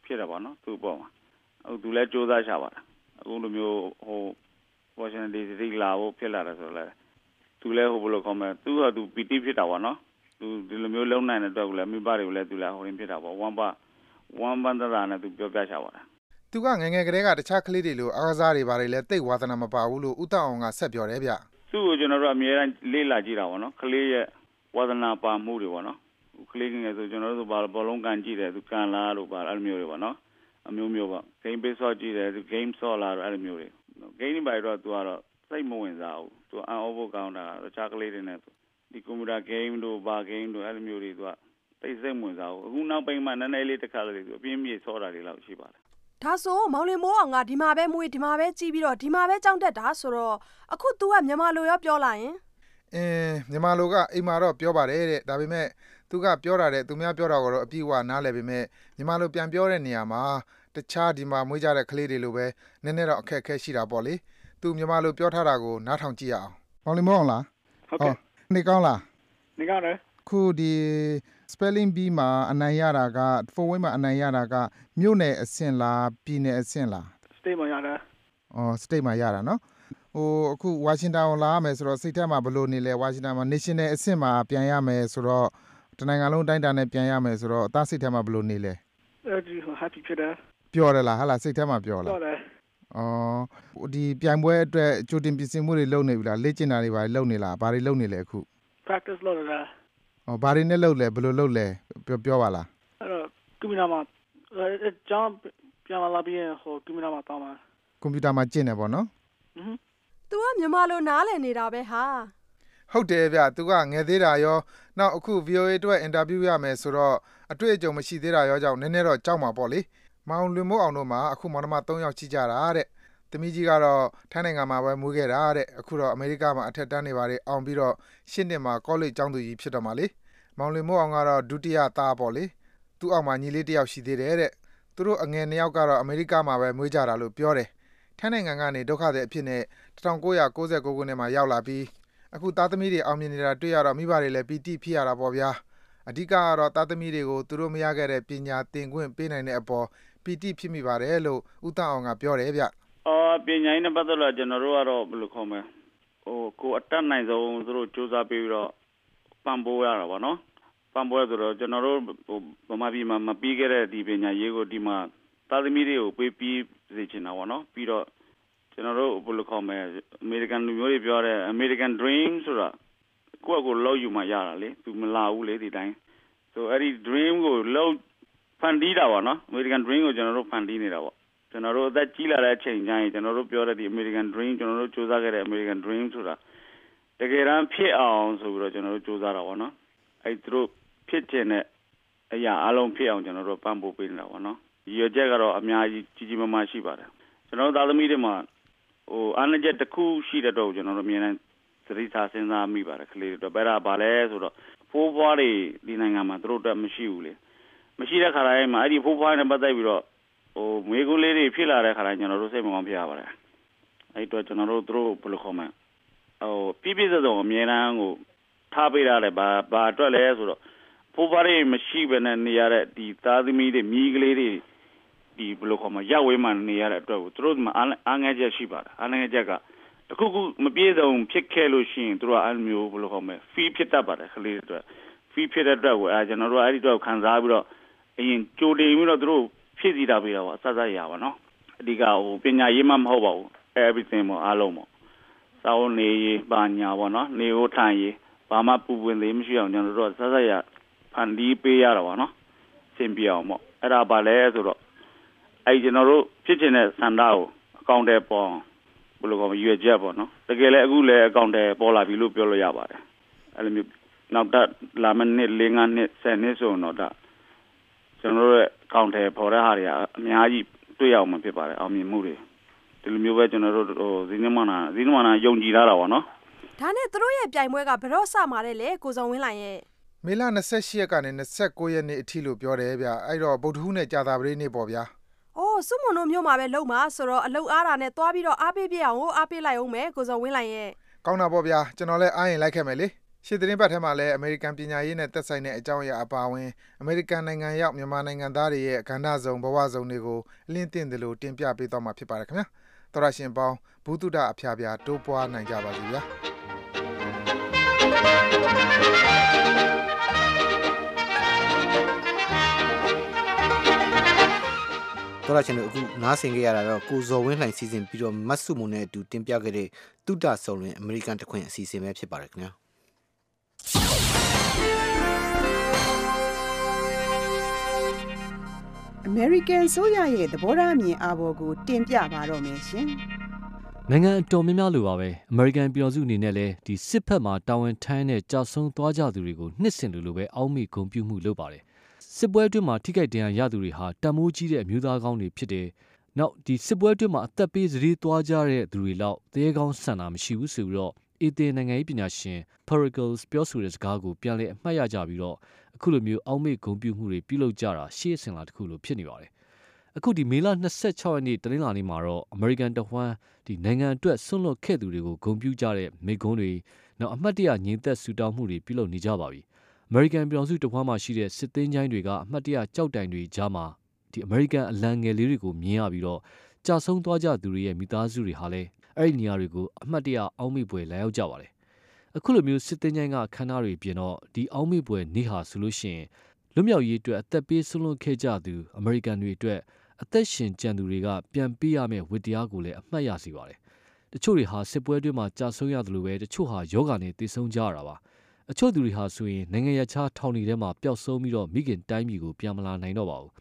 ဖြစ်တယ်ပေါ့နော်သူ့ပေါ်မှာအခုသူလည်းစူးစမ်းရှာပါလား အခုလိုမျိုးဟိုဝါရှင်တန်ဒီစီလာဖို့ဖြစ်လာတယ်ဆိုတော့လေသူလည်းဟိုဘယ်လိုခေါ်မလဲသူကသူပီတိဖြစ်တာပေါ့နော်သူဒီလိုမျိုးလုံနိုင်တဲ့အတွက်လည်းမိဘတွေကိုလည်းသူလည်းဟိုရင်းဖြစ်တာပေါ့ဝမ်ပါဝမ်ဘန်တရာနဲ့သူပြောပြချပါတာသူကငငယ်ကလေးကတခြားကလေးတွေလိုအားကစားတွေပါတယ်လဲတိတ်ဝါသနာမပါဘူးလို့ဥတအောင်ကဆက်ပြောတယ်ဗျသူ့ကိုကျွန်တော်တို့အများအားလေ့လာကြည့်တာပေါ့နော်ကလေးရဲ့ဝါသနာပါမှုတွေပေါ့နော်ကလေးငယ်ဆိုကျွန်တော်တို့ဘာဘောလုံးကန်ကြည့်တယ်သူကန်လာလို့ပါအဲ့လိုမျိုးတွေပေါ့နော် အမျိုးမျိုးပေါ့ဂိမ်းပေးဆော့ကြည့်တယ်သူဂိမ်းဆော့လာတော့အဲ့လိုမျိုးတွေဂိမ်းတွေပါတော့သူကတော့စိတ်မဝင်စားဘူးသူအန်အောဖို့ကောင်းတာတခြားကလေးတွေနဲ့ဒီကွန်ပျူတာဂိမ်းတို့ဘာဂိမ်းတို့အဲ့လိုမျိုးတွေသူကတိတ်စိတ်ဝင်စားဘူးအခုနောက်ပိုင်းမှာနည်းနည်းလေးတစ်ခါလေးသူအပြင်းပြေဆော့တာတွေလောက်ရှိပါတယ်ဒါဆိုမောင်လင်မိုးအောင်ကဒီမှာပဲမွေးဒီမှာပဲကြီးပြီးတော့ဒီမှာပဲကြောင်းတက်တာဆိုတော့အခု तू ကမြန်မာလိုရောပြောလာရင်အင်းမြန်မာလိုကအိမ်မှာတော့ပြောပါတယ်တဲ့ဒါပေမဲ့ သူကပြောတာတဲ့သူများပြောတာကိုတော့အပြည့်အဝနားလည်ပေမဲ့မြန်မာလိုပြန်ပြောတဲ့နေရာမှာတခြားဒီမှာမွေးကြတဲ့ကလေးတွေလိုပဲနည်းနည်းတော့အခက်အခဲရှိတာပေါ့လေသူမြန်မာလိုပြောထားတာကိုနားထောင်ကြည့်ရအောင်မောင်လီမောင်လားဟုတ်ကဲ့နေကောင်းလားနေကောင်းတယ်ခုဒီ spelling bee မှာအနိုင်ရတာက four way မှာအနိုင်ရတာကမြို့နယ်အဆင့်လားပြည်နယ်အဆင့်လား state မှာရတယ်အော် state မှာရတာနော်ဟိုအခုဝါရှင်တန်ကိုလာရမယ်ဆိုတော့စိတ်ထဲမှာဘယ်လိုနေလဲဝါရှင်တန်မှာ national အဆင့်မှာပြန်ရမယ်ဆိုတော့ တနိုင်ငံလုံးတိုင်းတာနဲ့ပြန်ရမယ်ဆိုတော့အသားစိတ်ထဲမှာဘယ်လိုနေလဲအဲဒီ happy ဖြစ်တယ်ပျော်တယ်လားဟာလားစိတ်ထဲမှာပျော်လားပျော်တယ်ဩဒီပြိုင်ပွဲအတွက်ကြိုတင်ပြင်ဆင်မှုတွေလုပ်နေပြီလားလေ့ကျင့်တာတွေဘာတွေလုပ်နေလားဘာတွေလုပ်နေလဲအခု practice လုပ်နေတာဩဘာတွေနဲ့လုပ်လဲဘယ်လိုလုပ်လဲပြောပြောပါလားအဲ့တော့ကွန်ပျူတာမှာအကြောင်းပြန်လာပြီးရင်ဟိုကွန်ပျူတာမှာတောင်းပါကွန်ပျူတာမှာကျင့်တယ်ပေါ့နော် तू ကမြန်မာလိုနားလည်နေတာပဲဟာ ဟုတ်တယ်ဗျသူကငယ်သေးတာရောနောက်အခု VOA အတွက်အင်တာဗျူးရမယ်ဆိုတော့အတွေ့အကြုံမရှိသေးတာရောကြောင့်နည်းနည်းတော့ကြောက်မှာပေါ့လေမောင်လွင်မိုးအောင်တို့မှာအခုမောင်နှမ3ယောက်ရှိကြတာတဲ့သမီးကြီးကတော့ထိုင်းနိုင်ငံမှာပဲမွေးခဲ့တာတဲ့အခုတော့အမေရိကမှာအထက်တန်းနေပါတယ်အောင်ပြီးတော့ရှစ်နှစ်မှာကောလိပ်ကျောင်းသူကြီးဖြစ်တော့မှာလေမောင်လွင်မိုးအောင်ကတော့ဒုတိယသားပေါ့လေသူ့အောက်မှာညီလေးတစ်ယောက်ရှိသေးတယ်တဲ့သူတို့အငယ်နှစ်ယောက်ကတော့အမေရိကမှာပဲမွေးကြတာလို့ပြောတယ်ထိုင်းနိုင်ငံကနေဒုက္ခသည်အဖြစ်နဲ့1999ခုနှစ်မှာရောက်လာပြီး အခုသားသမီးတွေအောင်မြင်နေတာတွေ့ရတော့မိဘတွေလည်းပီတိဖြစ်ရတာပေါ့ဗျာအဓိကကတော့သားသမီးတွေကိုသူတို့မရခဲ့တဲ့ပညာသင်ခွင့်ပေးနိုင်တဲ့အပေါ်ပီတိဖြစ်မိပါတယ်လို့ဦးတန်းအောင်ကပြောတယ်ဗျအော်ပညာရေးနဲ့ပတ်သက်လို့ကျွန်တော်တို့ကတော့ဘယ်လိုခေါ်မလဲဟိုကိုအတက်နိုင်ဆုံးသူတို့စူးစမ်းပြီးတော့ပံ့ပိုးရတာပေါ့နော်ပံ့ပိုးရဆိုတော့ကျွန်တော်တို့ဟိုဗမာပြည်မှာမပြီးခဲ့တဲ့ဒီပညာရေးကိုဒီမှာသားသမီးတွေကိုပေးပြီးစေချင်တာပေါ့နော်ပြီးတော့ ကျွန်တော်တို့ဘယ်လိုခေါ်မလဲအမေရိကန်လူမျိုးတွေပြောတဲ့ American Dream ဆိုတာကိုယ့်အကိုလောက်ယူမှရတာလေသူမလာဘူးလေဒီတိုင်းဆိုအဲ့ဒီ dream ကိုလောက်ဖန်တီးတာပေါ့နော် American Dream ကိုကျွန်တော်တို့ဖန်တီးနေတာပေါ့ကျွန်တော်တို့အသက်ကြီးလာတဲ့အချိန်ကျရင်ကျွန်တော်တို့ပြောတဲ့ဒီ American Dream ကျွန်တော်တို့စူးစမ်းခဲ့တဲ့ American Dream ဆိုတာတကယ်တမ်းဖြစ်အောင်ဆိုပြီးတော့ကျွန်တော်တို့စူးစမ်းတာပေါ့နော်အဲ့သူတို့ဖြစ်ခြင်းနဲ့အရာအလုံးဖြစ်အောင်ကျွန်တော်တို့ပံ့ပိုးပေးနေတာပေါ့နော်ရည်ရွယ်ချက်ကတော့အများကြီးကြီးကြီးမားမားရှိပါတယ်ကျွန်တော်တို့သားသမီးတွေမှာ ဟိုအားနည်းချက်တစ်ခုရှိတဲ့တော့ကျွန်တော်တို့အမြင်နဲ့သတိထားစဉ်းစားမိပါတယ်ကလေးတွေတော့ဘယ်ဒါဘာလဲဆိုတော့ဖိုးဖွားတွေဒီနိုင်ငံမှာသူတို့အတွက်မရှိဘူးလေမရှိတဲ့ခါတိုင်းမှာအဲ့ဒီဖိုးဖွားနဲ့ပတ်သက်ပြီးတော့ဟိုမေကူလေးတွေဖြစ်လာတဲ့ခါတိုင်းကျွန်တော်တို့စိတ်မကောင်းဖြစ်ရပါတယ်အဲ့တော့ကျွန်တော်တို့သူတို့ဘယ်လိုခေါ်မလဲဟိုပြည့်ပြည့်စုံစုံအမြဲတမ်းကိုထားပေးရတယ်ဘာဘာအတွက်လဲဆိုတော့ဖိုးဖွားတွေမရှိဘဲနဲ့နေရတဲ့ဒီသားသမီးတွေမိကလေးတွေ ဒီဘယ်လိုခေါ်မလဲရဝေးမှနေရတဲ့အတွက်ကိုသူတို့မှာအားငယ်ချက်ရှိပါတယ်အားငယ်ချက်ကတခုခုမပြေစုံဖြစ်ခဲ့လို့ရှိရင်သူတို့အဲ့လိုမျိုးဘယ်လိုခေါ်မလဲဖီးဖြစ်တတ်ပါတယ်ကလေးတွေအတွက်ဖီးဖြစ်တဲ့အတွက်ကိုအဲကျွန်တော်တို့အဲ့ဒီတော့ခံစားပြီးတော့အရင်ကြိုတင်ပြီးတော့သူတို့ဖြည့်စည်းတာပေးတာပေါ့ဆက်ဆက်ရပါတော့အဓိကဟိုပညာရေးမှမဟုတ်ပါဘူး everything ပေါ့အားလုံးပေါ့စောင်းနေရေးပါညာပေါ့နော်နေဖို့ထိုင်ရေးဘာမှပူပင်သေးမရှိအောင်ကျွန်တော်တို့ဆက်ဆက်ရဖန်တီးပေးရတာပေါ့နော်စင်ပြအောင်ပေါ့အဲ့ဒါပါလဲဆိုတော့ အဲ့ကျွန်တော်တို့ဖြစ်ချင်တဲ့စန္ဒကိုအကောင့်ထဲပေါ်ဘယ်လိုကောရွေချက်ပေါ့နော်တကယ်လည်းအခုလည်းအကောင့်ထဲပေါ်လာပြီလို့ပြောလို့ရပါတယ်အဲ့လိုမျိုးနောက်တက်လာမယ့်နှစ်၄၅နှစ်၁၀နှစ်ဆိုတော့ဒါကျွန်တော်တို့ရဲ့အကောင့်ထဲပေါ်တဲ့ဟာတွေကအများကြီးတွေ့ရအောင်မှဖြစ်ပါတယ်အောင်မြင်မှုတွေဒီလိုမျိုးပဲကျွန်တော်တို့ဟိုဇီနမနာဇီနမနာယုံကြည်ထားတာပေါ့နော်ဒါနဲ့သူတို့ရဲ့ပြိုင်ပွဲကဘယ်တော့စမှာလဲလေကိုစုံဝင်းလိုင်ရဲ့မေလ28ရက်ကနေ29ရက်နေ့အထိလို့ပြောတယ်ဗျအဲ့တော့ဗုဒ္ဓဟူးနဲ့ကြာသပတေးနေ့ပေါ့ဗျာ။အော် စုမွန်တို့မြို့မှာပဲလုံမှာဆိုတော့အလုတ်အားတာနဲ့သွားပြီးတော့အားပေးပြအောင်ကိုအားပေးလိုက်အောင်မယ်ကိုစုံဝင်းလိုင်ရဲ့ကောင်းတာပေါ့ဗျာကျွန်တော်လည်းအားရင်လိုက်ခဲ့မယ်လေရှေ့သတင်းပတ်ထဲမှာလည်းအမေရိကန်ပညာရေးနဲ့သက်ဆိုင်တဲ့အကြောင်းအရာအပါအဝင်အမေရိကန်နိုင်ငံရောက်မြန်မာနိုင်ငံသားတွေရဲ့ကဏ္ဍစုံဘဝစုံတွေကိုအလင်းတင်တယ်လို့တင်ပြပေးသွားမှာဖြစ်ပါတယ်ခင်ဗျာတော်ရရှင်ပေါင်းဘူးတုဒအဖျားပြတိုးပွားနိုင်ကြပါစေဗျာ တော်ရချင်းတို့အခုနားဆင်ကြရတာတော့ကိုဇော်ဝင်းလှိုင်စီစဉ်ပြီးတော့မတ်စုမုံနဲ့အတူတင်ပြခဲ့တဲ့တုဒဆုံလွင်အမေရိကန်တခွင်အစီအစဉ်ပဲဖြစ်ပါတယ်ခင်ဗျာ American ဆိုရရဲ့သဘောထားအမြင်အာဘော်ကိုတင်ပြပါတော့မယ်ရှင်နိုင်ငံအတော်များများလိုပါပဲအမေရိကန်ပြည်တော်စုအနေနဲ့လည်းဒီစစ်ဖက်မှာတာဝန်ထမ်းတဲ့ကြာဆုံးသွားကြသူတွေကိုနှစ်ဆင်လိုလိုပဲအောက်မေ့ဂုဏ်ပြုမှုလုပ်ပါတယ် စစ်ပွဲအတွင်းမှာထိခိုက်ဒဏ်ရာရသူတွေဟာတန်မိုးကြီးတဲ့အမျိုးသားကောင်းတွေဖြစ်တယ်နောက်ဒီစစ်ပွဲအတွင်းမှာအသက်ပေးစည်သွားကြတဲ့သူတွေလောက်တဲကောင်းဆန္ဒမရှိဘူးဆိုပြီးတော့အေသင်နိုင်ငံရေးပညာရှင် Pericles ပြောဆိုတဲ့စကားကိုပြန်လည်အမှတ်ရကြပြီးတော့အခုလိုမျိုးအောက်မေ့ဂုဏ်ပြုမှုတွေပြုလုပ်ကြတာရှေ့အစဉ်လာတစ်ခုလိုဖြစ်နေပါတယ်အခုဒီမေလ26ရက်နေ့တနင်္လာနေ့မှာတော့အမေရိကန်တဝန်းဒီနိုင်ငံအတွက်ဆွန့်လွတ်ခဲ့သူတွေကိုဂုဏ်ပြုကြတဲ့မိကွန်းတွေနောက်အမှတ်တရညီသက်ဆူတောင်းမှုတွေပြုလုပ်နေကြပါပြီအ မေရိကန်ပြည်ထောင်စုတဝန်းမှာရှိတဲ့စစ်သင်းချိုင်းတွေကအမှတ်တရကြောက်တိုင်တွေကြားမှာဒီအမေရိကန်အလံငယ်လေးတွေကိုမြင်ရပြီးတော့ကြာဆုံးသွားကြသူတွေရဲ့မိသားစုတွေဟာလည်းအဲ့ဒီနေရာတွေကိုအမှတ်တရအောက်မေ့ပွဲလာရောက်ကြပါတယ်အခုလိုမျိုးစစ်သင်းချိုင်းကအခမ်းအနားတွေပြင်တော့ဒီအောက်မေ့ပွဲနေ့ဟာဆိုလို့ရှိရင်လွတ်မြောက်ရေးအတွက်အသက်ပေးဆွလွန်ခဲ့ကြသူအမေရိကန်တွေအတွက်အသက်ရှင်ကြံသူတွေကပြန်ပေးရမယ့်ဝတ္တရားကိုလည်းအမှတ်ရစေပါတယ်။တချို့တွေဟာစစ်ပွဲအတွင်းမှာကြာဆုံးရတယ်လို့ပဲတချို့ဟာယောဂာနဲ့တည်ဆုံကြရတာပါ။ အချို့သူတွေဟာဆိုရင်နိုင်ငံရခြားထောင်တွေထဲမှာပျောက်ဆုံးပြီးတော့မိခင်တိုင်းပြည်ကိုပြန်မလာနိုင်တော့ပါဘူး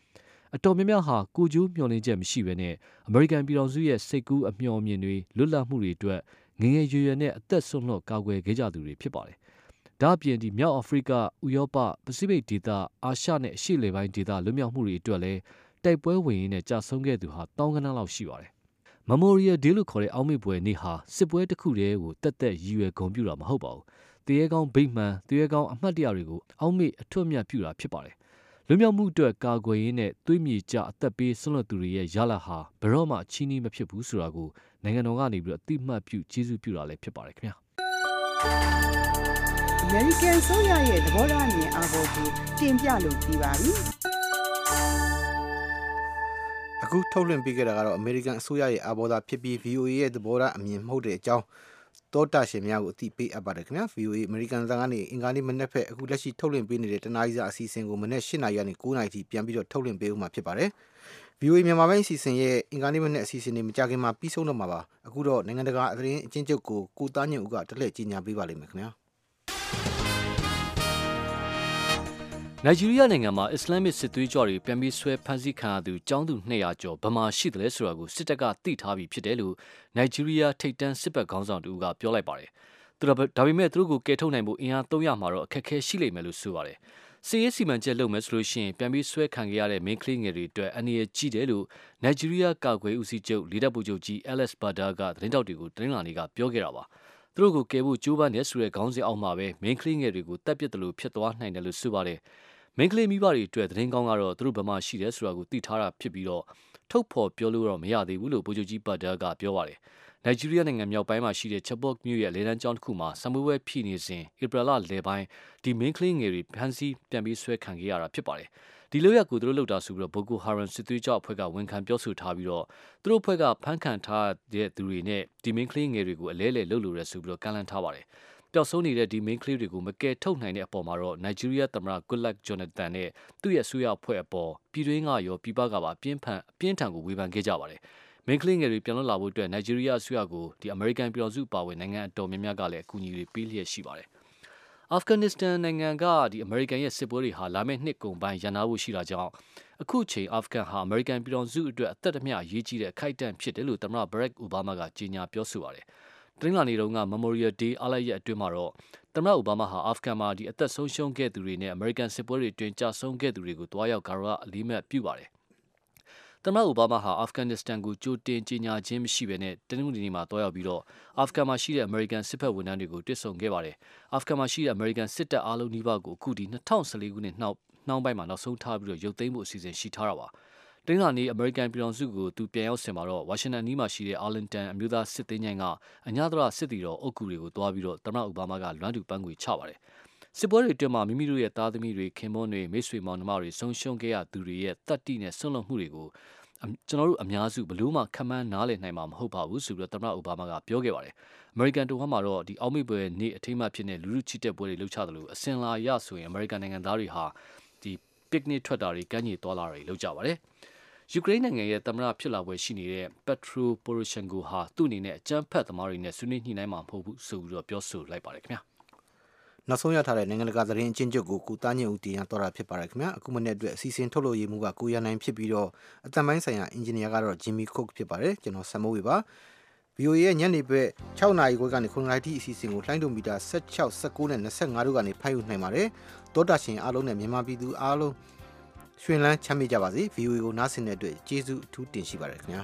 အတော်များများဟာကိုကျိုးမျှော်လင့်ချက်မရှိဘဲနဲ့အမေရိကန်ပြည်တော်စုရဲ့စိတ်ကူးအမျှော်အမြင်တွေလွတ်လပ်မှုတွေအတွက်ငငယ်ရွယ်ရွယ်နဲ့အသက်ဆုံးလွတ်ကာကွယ်ခဲ့ကြသူတွေဖြစ်ပါတယ်။ဒါ့အပြင်ဒီမြောက်အာဖရိက၊ဥရောပ၊ပစိဖိတ်ဒေသအာရှနဲ့အရှေ့လေပိုင်းဒေသလွတ်မြောက်မှုတွေအတွက်လည်းတိုက်ပွဲဝင်ရင်းနဲ့ကြာဆုံးခဲ့သူဟာတောင်းကနန်းလောက်ရှိပါတယ်။ Memorial Day လို့ခေါ်တဲ့အောက်မေ့ပွဲနေ့ဟာစစ်ပွဲတစ်ခုတည်းကိုတက်တက်ရည်ရွယ်ဂုဏ်ပြုတာမဟုတ်ပါဘူး။ တရေကောင်းဗိမှန်တရေကောင်းအမှတ်တရတွေကိုအောက်မေ့အထွတ်အမြတ်ပြုတာဖြစ်ပါတယ်။လွတ်မြောက်မှုအတွက်ကာကွယ်ရင်းနဲ့သွေးမြေကြအသက်ပေးဆွလွတ်သူတွေရဲ့ရလဟာဘရော့မှချီးနှီးမဖြစ်ဘူးဆိုတာကိုနိုင်ငံတော်ကနေပြီးတော့အတိမတ်ပြုကျေးဇူးပြုတာလည်းဖြစ်ပါတယ်ခင်ဗျာ။ American ဆိုရရဲ့သဘောထားအမြင်အာဘော်ကိုတင်ပြလို့ပြီးပါပြီ။အခုထုတ်လွှင့်ပေးခဲ့တာကတော့ American အစိုးရရဲ့အာဘော်သားဖြစ်ပြီး VOA ရဲ့သဘောထားအမြင်မဟုတ်တဲ့အကြောင်း တောတာရှင်များကိုအသိပေးအပ်ပါတယ်ခင်ဗျာ VOA American သံကနေအင်္ဂါနေ့မနေ့ဖက်အခုလက်ရှိထုတ်လွှင့်ပေးနေတဲ့တနားရီစာအစီအစဉ်ကိုမနေ့၈နာရီကနေ9နာရီထိပြန်ပြီးတော့ထုတ်လွှင့်ပေးဦးမှာဖြစ်ပါတယ် VOA မြန်မာပိုင်းအစီအစဉ်ရဲ့အင်္ဂါနေ့မနေ့အစီအစဉ်တွေမကြခင်မှာပြီးဆုံးတော့မှာပါအခုတော့နိုင်ငံတကာအသတင်းအချင်းချုပ်ကိုကိုသားညွန့်ဦးကတလှည့်ကြီးညာပေးပါလိမ့်မယ်ခင်ဗျာ နိုင်ဂျီးရီးယားနိုင်ငံမှာအစ္စလာမစ်စစ်သွေးကြွတွေပြန်ပြီးဆွဲဖမ်းဆီးခံရသူចောင်းသူ200ကျော်ဗမာရှိတယ်လဲဆိုတာကိုစစ်တပ်ကသိထားပြီးဖြစ်တယ်လို့နိုင်ဂျီးရီးယားထိပ်တန်းစစ်ဘက်ခေါင်းဆောင်တူကပြောလိုက်ပါတယ်။သူဒါပေမဲ့သူတို့ကိုကယ်ထုတ်နိုင်ဖို့အင်အား300မှာတော့အခက်အခဲရှိလိမ့်မယ်လို့ဆိုပါတယ်။စီရေးစီမံချက်လုပ်မယ်ဆိုလို့ရှိရင်ပြန်ပြီးဆွဲခံခဲ့ရတဲ့ main ကလေးငယ်တွေအတွက်အနေရကြီးတယ်လို့နိုင်ဂျီးရီးယားကာကွယ်ဦးစီးချုပ်လီဒတ်ဘူချုပ်ကြီး Alex Bader ကသတင်းတောက်တွေကိုတင်းလာနေကပြောခဲ့တာပါ။သူတို့ကိုကယ်ဖို့ကြိုးပမ်းနေဆိုတဲ့ခေါင်းစဉ်အောက်မှာပဲ main ကလေးငယ်တွေကိုတပ်ပစ်တယ်လို့ဖြစ်သွားနိုင်တယ်လို့ဆိုပါတယ်။ မိန်းကလေးမိဘတွေအတွက်သတင်းကောင်းကတော့သူတို့ဘယ်မှာရှိတယ်ဆိုတာကိုသိထားတာဖြစ်ပြီးတော့ထုတ်ဖော်ပြောလို့တော့မရသေးဘူးလို့ဗိုလ်ချုပ်ကြီးပတ်ဒါကပြောပါတယ်။နိုင်ဂျီးရီးယားနိုင်ငံမြောက်ပိုင်းမှာရှိတဲ့ချက်ဘော့မြို့ရဲ့လေလံကျောင်းတစ်ခုမှာဆမ်မွေးဖြီနေစဉ်ဧပြီလလယ်ပိုင်းဒီမင်းကလေးငယ်တွေဖမ်းဆီးပြန်ပြီးဆွဲခံခဲ့ရတာဖြစ်ပါတယ်။ဒီလိုရက်ကိုသူတို့လောက်တာဆိုပြီးတော့ဘိုကိုဟာရန်စစ်သွေးကြောအဖွဲ့ကဝန်ခံပြောဆိုထားပြီးတော့သူတို့အဖွဲ့ကဖမ်းခံထားတဲ့သူတွေနဲ့ဒီမင်းကလေးငယ်တွေကိုအလဲလဲလှုပ်လို့ရဆိုပြီးတော့ကန့်လန့်ထားပါတယ်။ ပျောက်ဆုံးနေတဲ့ဒီ main ကလေးတွေကိုမကယ်ထုတ်နိုင်တဲ့အပေါ်မှာတော့ Nigeria သမ္မတ Goodluck Jonathan နဲ့သူ့ရဲ့အစိုးရအဖွဲ့အပေါ်ပြည်တွင်းကရောပြည်ပကပါပြင်းထန်ပြင်းထန်ကိုဝေဖန်ခဲ့ကြပါတယ်။ main ကလေးငယ်တွေပြန်လွတ်လာဖို့အတွက် Nigeria အစိုးရကိုဒီ American ပြည်တော်စုပါဝင်နိုင်ငံအတော်များများကလည်းအကူအညီတွေပေးလျက်ရှိပါတယ်။ Afghanistan နိုင်ငံကဒီ American ရဲ့စစ်ပွဲတွေဟာလာမယ့်နှစ်ကုန်ပိုင်းရန်နာဖို့ရှိတာကြောင့်အခုချိန် Afghan ဟာ American ပြည်တော်စုအတွက်အသက်အမြအရေးကြီးတဲ့အခိုက်အတန့်ဖြစ်တယ်လို့သမ္မတ Barack Obama ကကြေညာပြောဆိုပါတယ်။ တနင်္လာနေ့တုန်းက Memorial Day အားလပ်ရက်အတွင်းမှာတော့သမ္မတအိုဘားမားဟာအာဖဂန်မှာဒီအသက်ဆုံးရှုံးခဲ့သူတွေနဲ့အမေရိကန်စစ်ပွဲတွေအတွင်းကြာဆုံးခဲ့သူတွေကိုတွားရောက်ဂါရဝအလေးမဲ့ပြုပါတယ်။သမ္မတအိုဘားမားဟာအာဖဂန်နစ္စတန်ကိုကြိုတင်ကြေညာခြင်းမရှိဘဲနဲ့တနင်္ဂနွေနေ့မှာတွားရောက်ပြီးတော့အာဖဂန်မှာရှိတဲ့အမေရိကန်စစ်ဘက်ဝန်ထမ်းတွေကိုတွေ့ဆုံခဲ့ပါတယ်။အာဖဂန်မှာရှိတဲ့အမေရိကန်စစ်တပ်အားလုံးနှိပါကိုအခုဒီ2014ခုနှစ်နှောက်နှောင်းပိုင်းမှာနောက်ဆုံးထားပြီးတော့ရုပ်သိမ်းဖို့အစီအစဉ်ရှိထားတာပါ။ တင်းလာနေအမေရိကန်ပြည်ထောင်စုကိုသူပြန်ရောက်စင်မှာတော့ဝါရှင်တန်နီးမှာရှိတဲ့အာလင်တန်အမျိုးသားစစ်သေးညိုင်ကအညာတရစစ်တီတော်အုပ်ကူတွေကိုတွားပြီးတော့သမ္မတအိုဘားမားကလွမ်းတူပန်းခွေချပါတယ်စစ်ပွဲတွေအတွင်းမှာမိမိတို့ရဲ့သားသမီးတွေခင်မွန်းတွေမိတ်ဆွေမောင်နှမတွေဆုံးရှုံးခဲ့ရသူတွေရဲ့တတ်တိနဲ့ဆွန့်လွတ်မှုတွေကိုကျွန်တော်တို့အများစုဘလို့မှခံမှန်းနားလည်နိုင်မှာမဟုတ်ပါဘူးဆိုပြီးတော့သမ္မတအိုဘားမားကပြောခဲ့ပါတယ်အမေရိကန်တဝမ်းမှာတော့ဒီအောက်မေ့ပွဲနေ့အထိမ်းအမှတ်ဖြစ်တဲ့လူလူချီတက်ပွဲတွေလှုပ်ချတယ်လို့အစင်လာရဆိုရင်အမေရိကန်နိုင်ငံသားတွေဟာဒီ picnic ထွက်တာတွေကမ်းခြေသွားလာတွေလုပ်ကြပါတယ် ယူကရိန်းနိုင်ငံရဲ့သမ္မတဖြစ်လာပွဲရှိနေတဲ့ Petro Poroshenko ဟာသူ့အနေနဲ့အကြမ်းဖက်သမားတွေနဲ့ဆွေးနွေးညှိနှိုင်းမှာမဟုတ်ဘူးဆိုပြီးတော့ပြောဆိုလိုက်ပါတယ်ခင်ဗျာနောက်ဆုံးရထားတဲ့နိုင်ငံတကာသတင်းအချင်းချုပ်ကိုကုသားညင်ဦးတင်ရတော့တာဖြစ်ပါတယ်ခင်ဗျာအခုမနေ့အတွက်အစီအစဉ်ထုတ်လို့ရမှုကကိုရနိုင်ဖြစ်ပြီးတော့အတန်ပိုင်းဆိုင်ရာအင်ဂျင်နီယာကတော့ Jimmy Cook ဖြစ်ပါတယ်ကျွန်တော်ဆမ်မိုးဝေပါ VOA ရဲ့ညနေဘက်6နာရီခွဲကနေ9နာရီထိအစီအစဉ်ကိုလှိုင်းဒိုမီတာ16 19နဲ့25တို့ကနေဖမ်းယူနိုင်ပါတယ်တောတာရှင်အားလုံးနဲ့မြန်မာပြည်သူအားလုံး ရွှင်လန်းချမ်းမြေ့ကြပါစေ VOA ကိုနားဆင်တဲ့အတွက်ကျေးဇူးအထူးတင်ရှိပါတယ်ခင်ဗျာ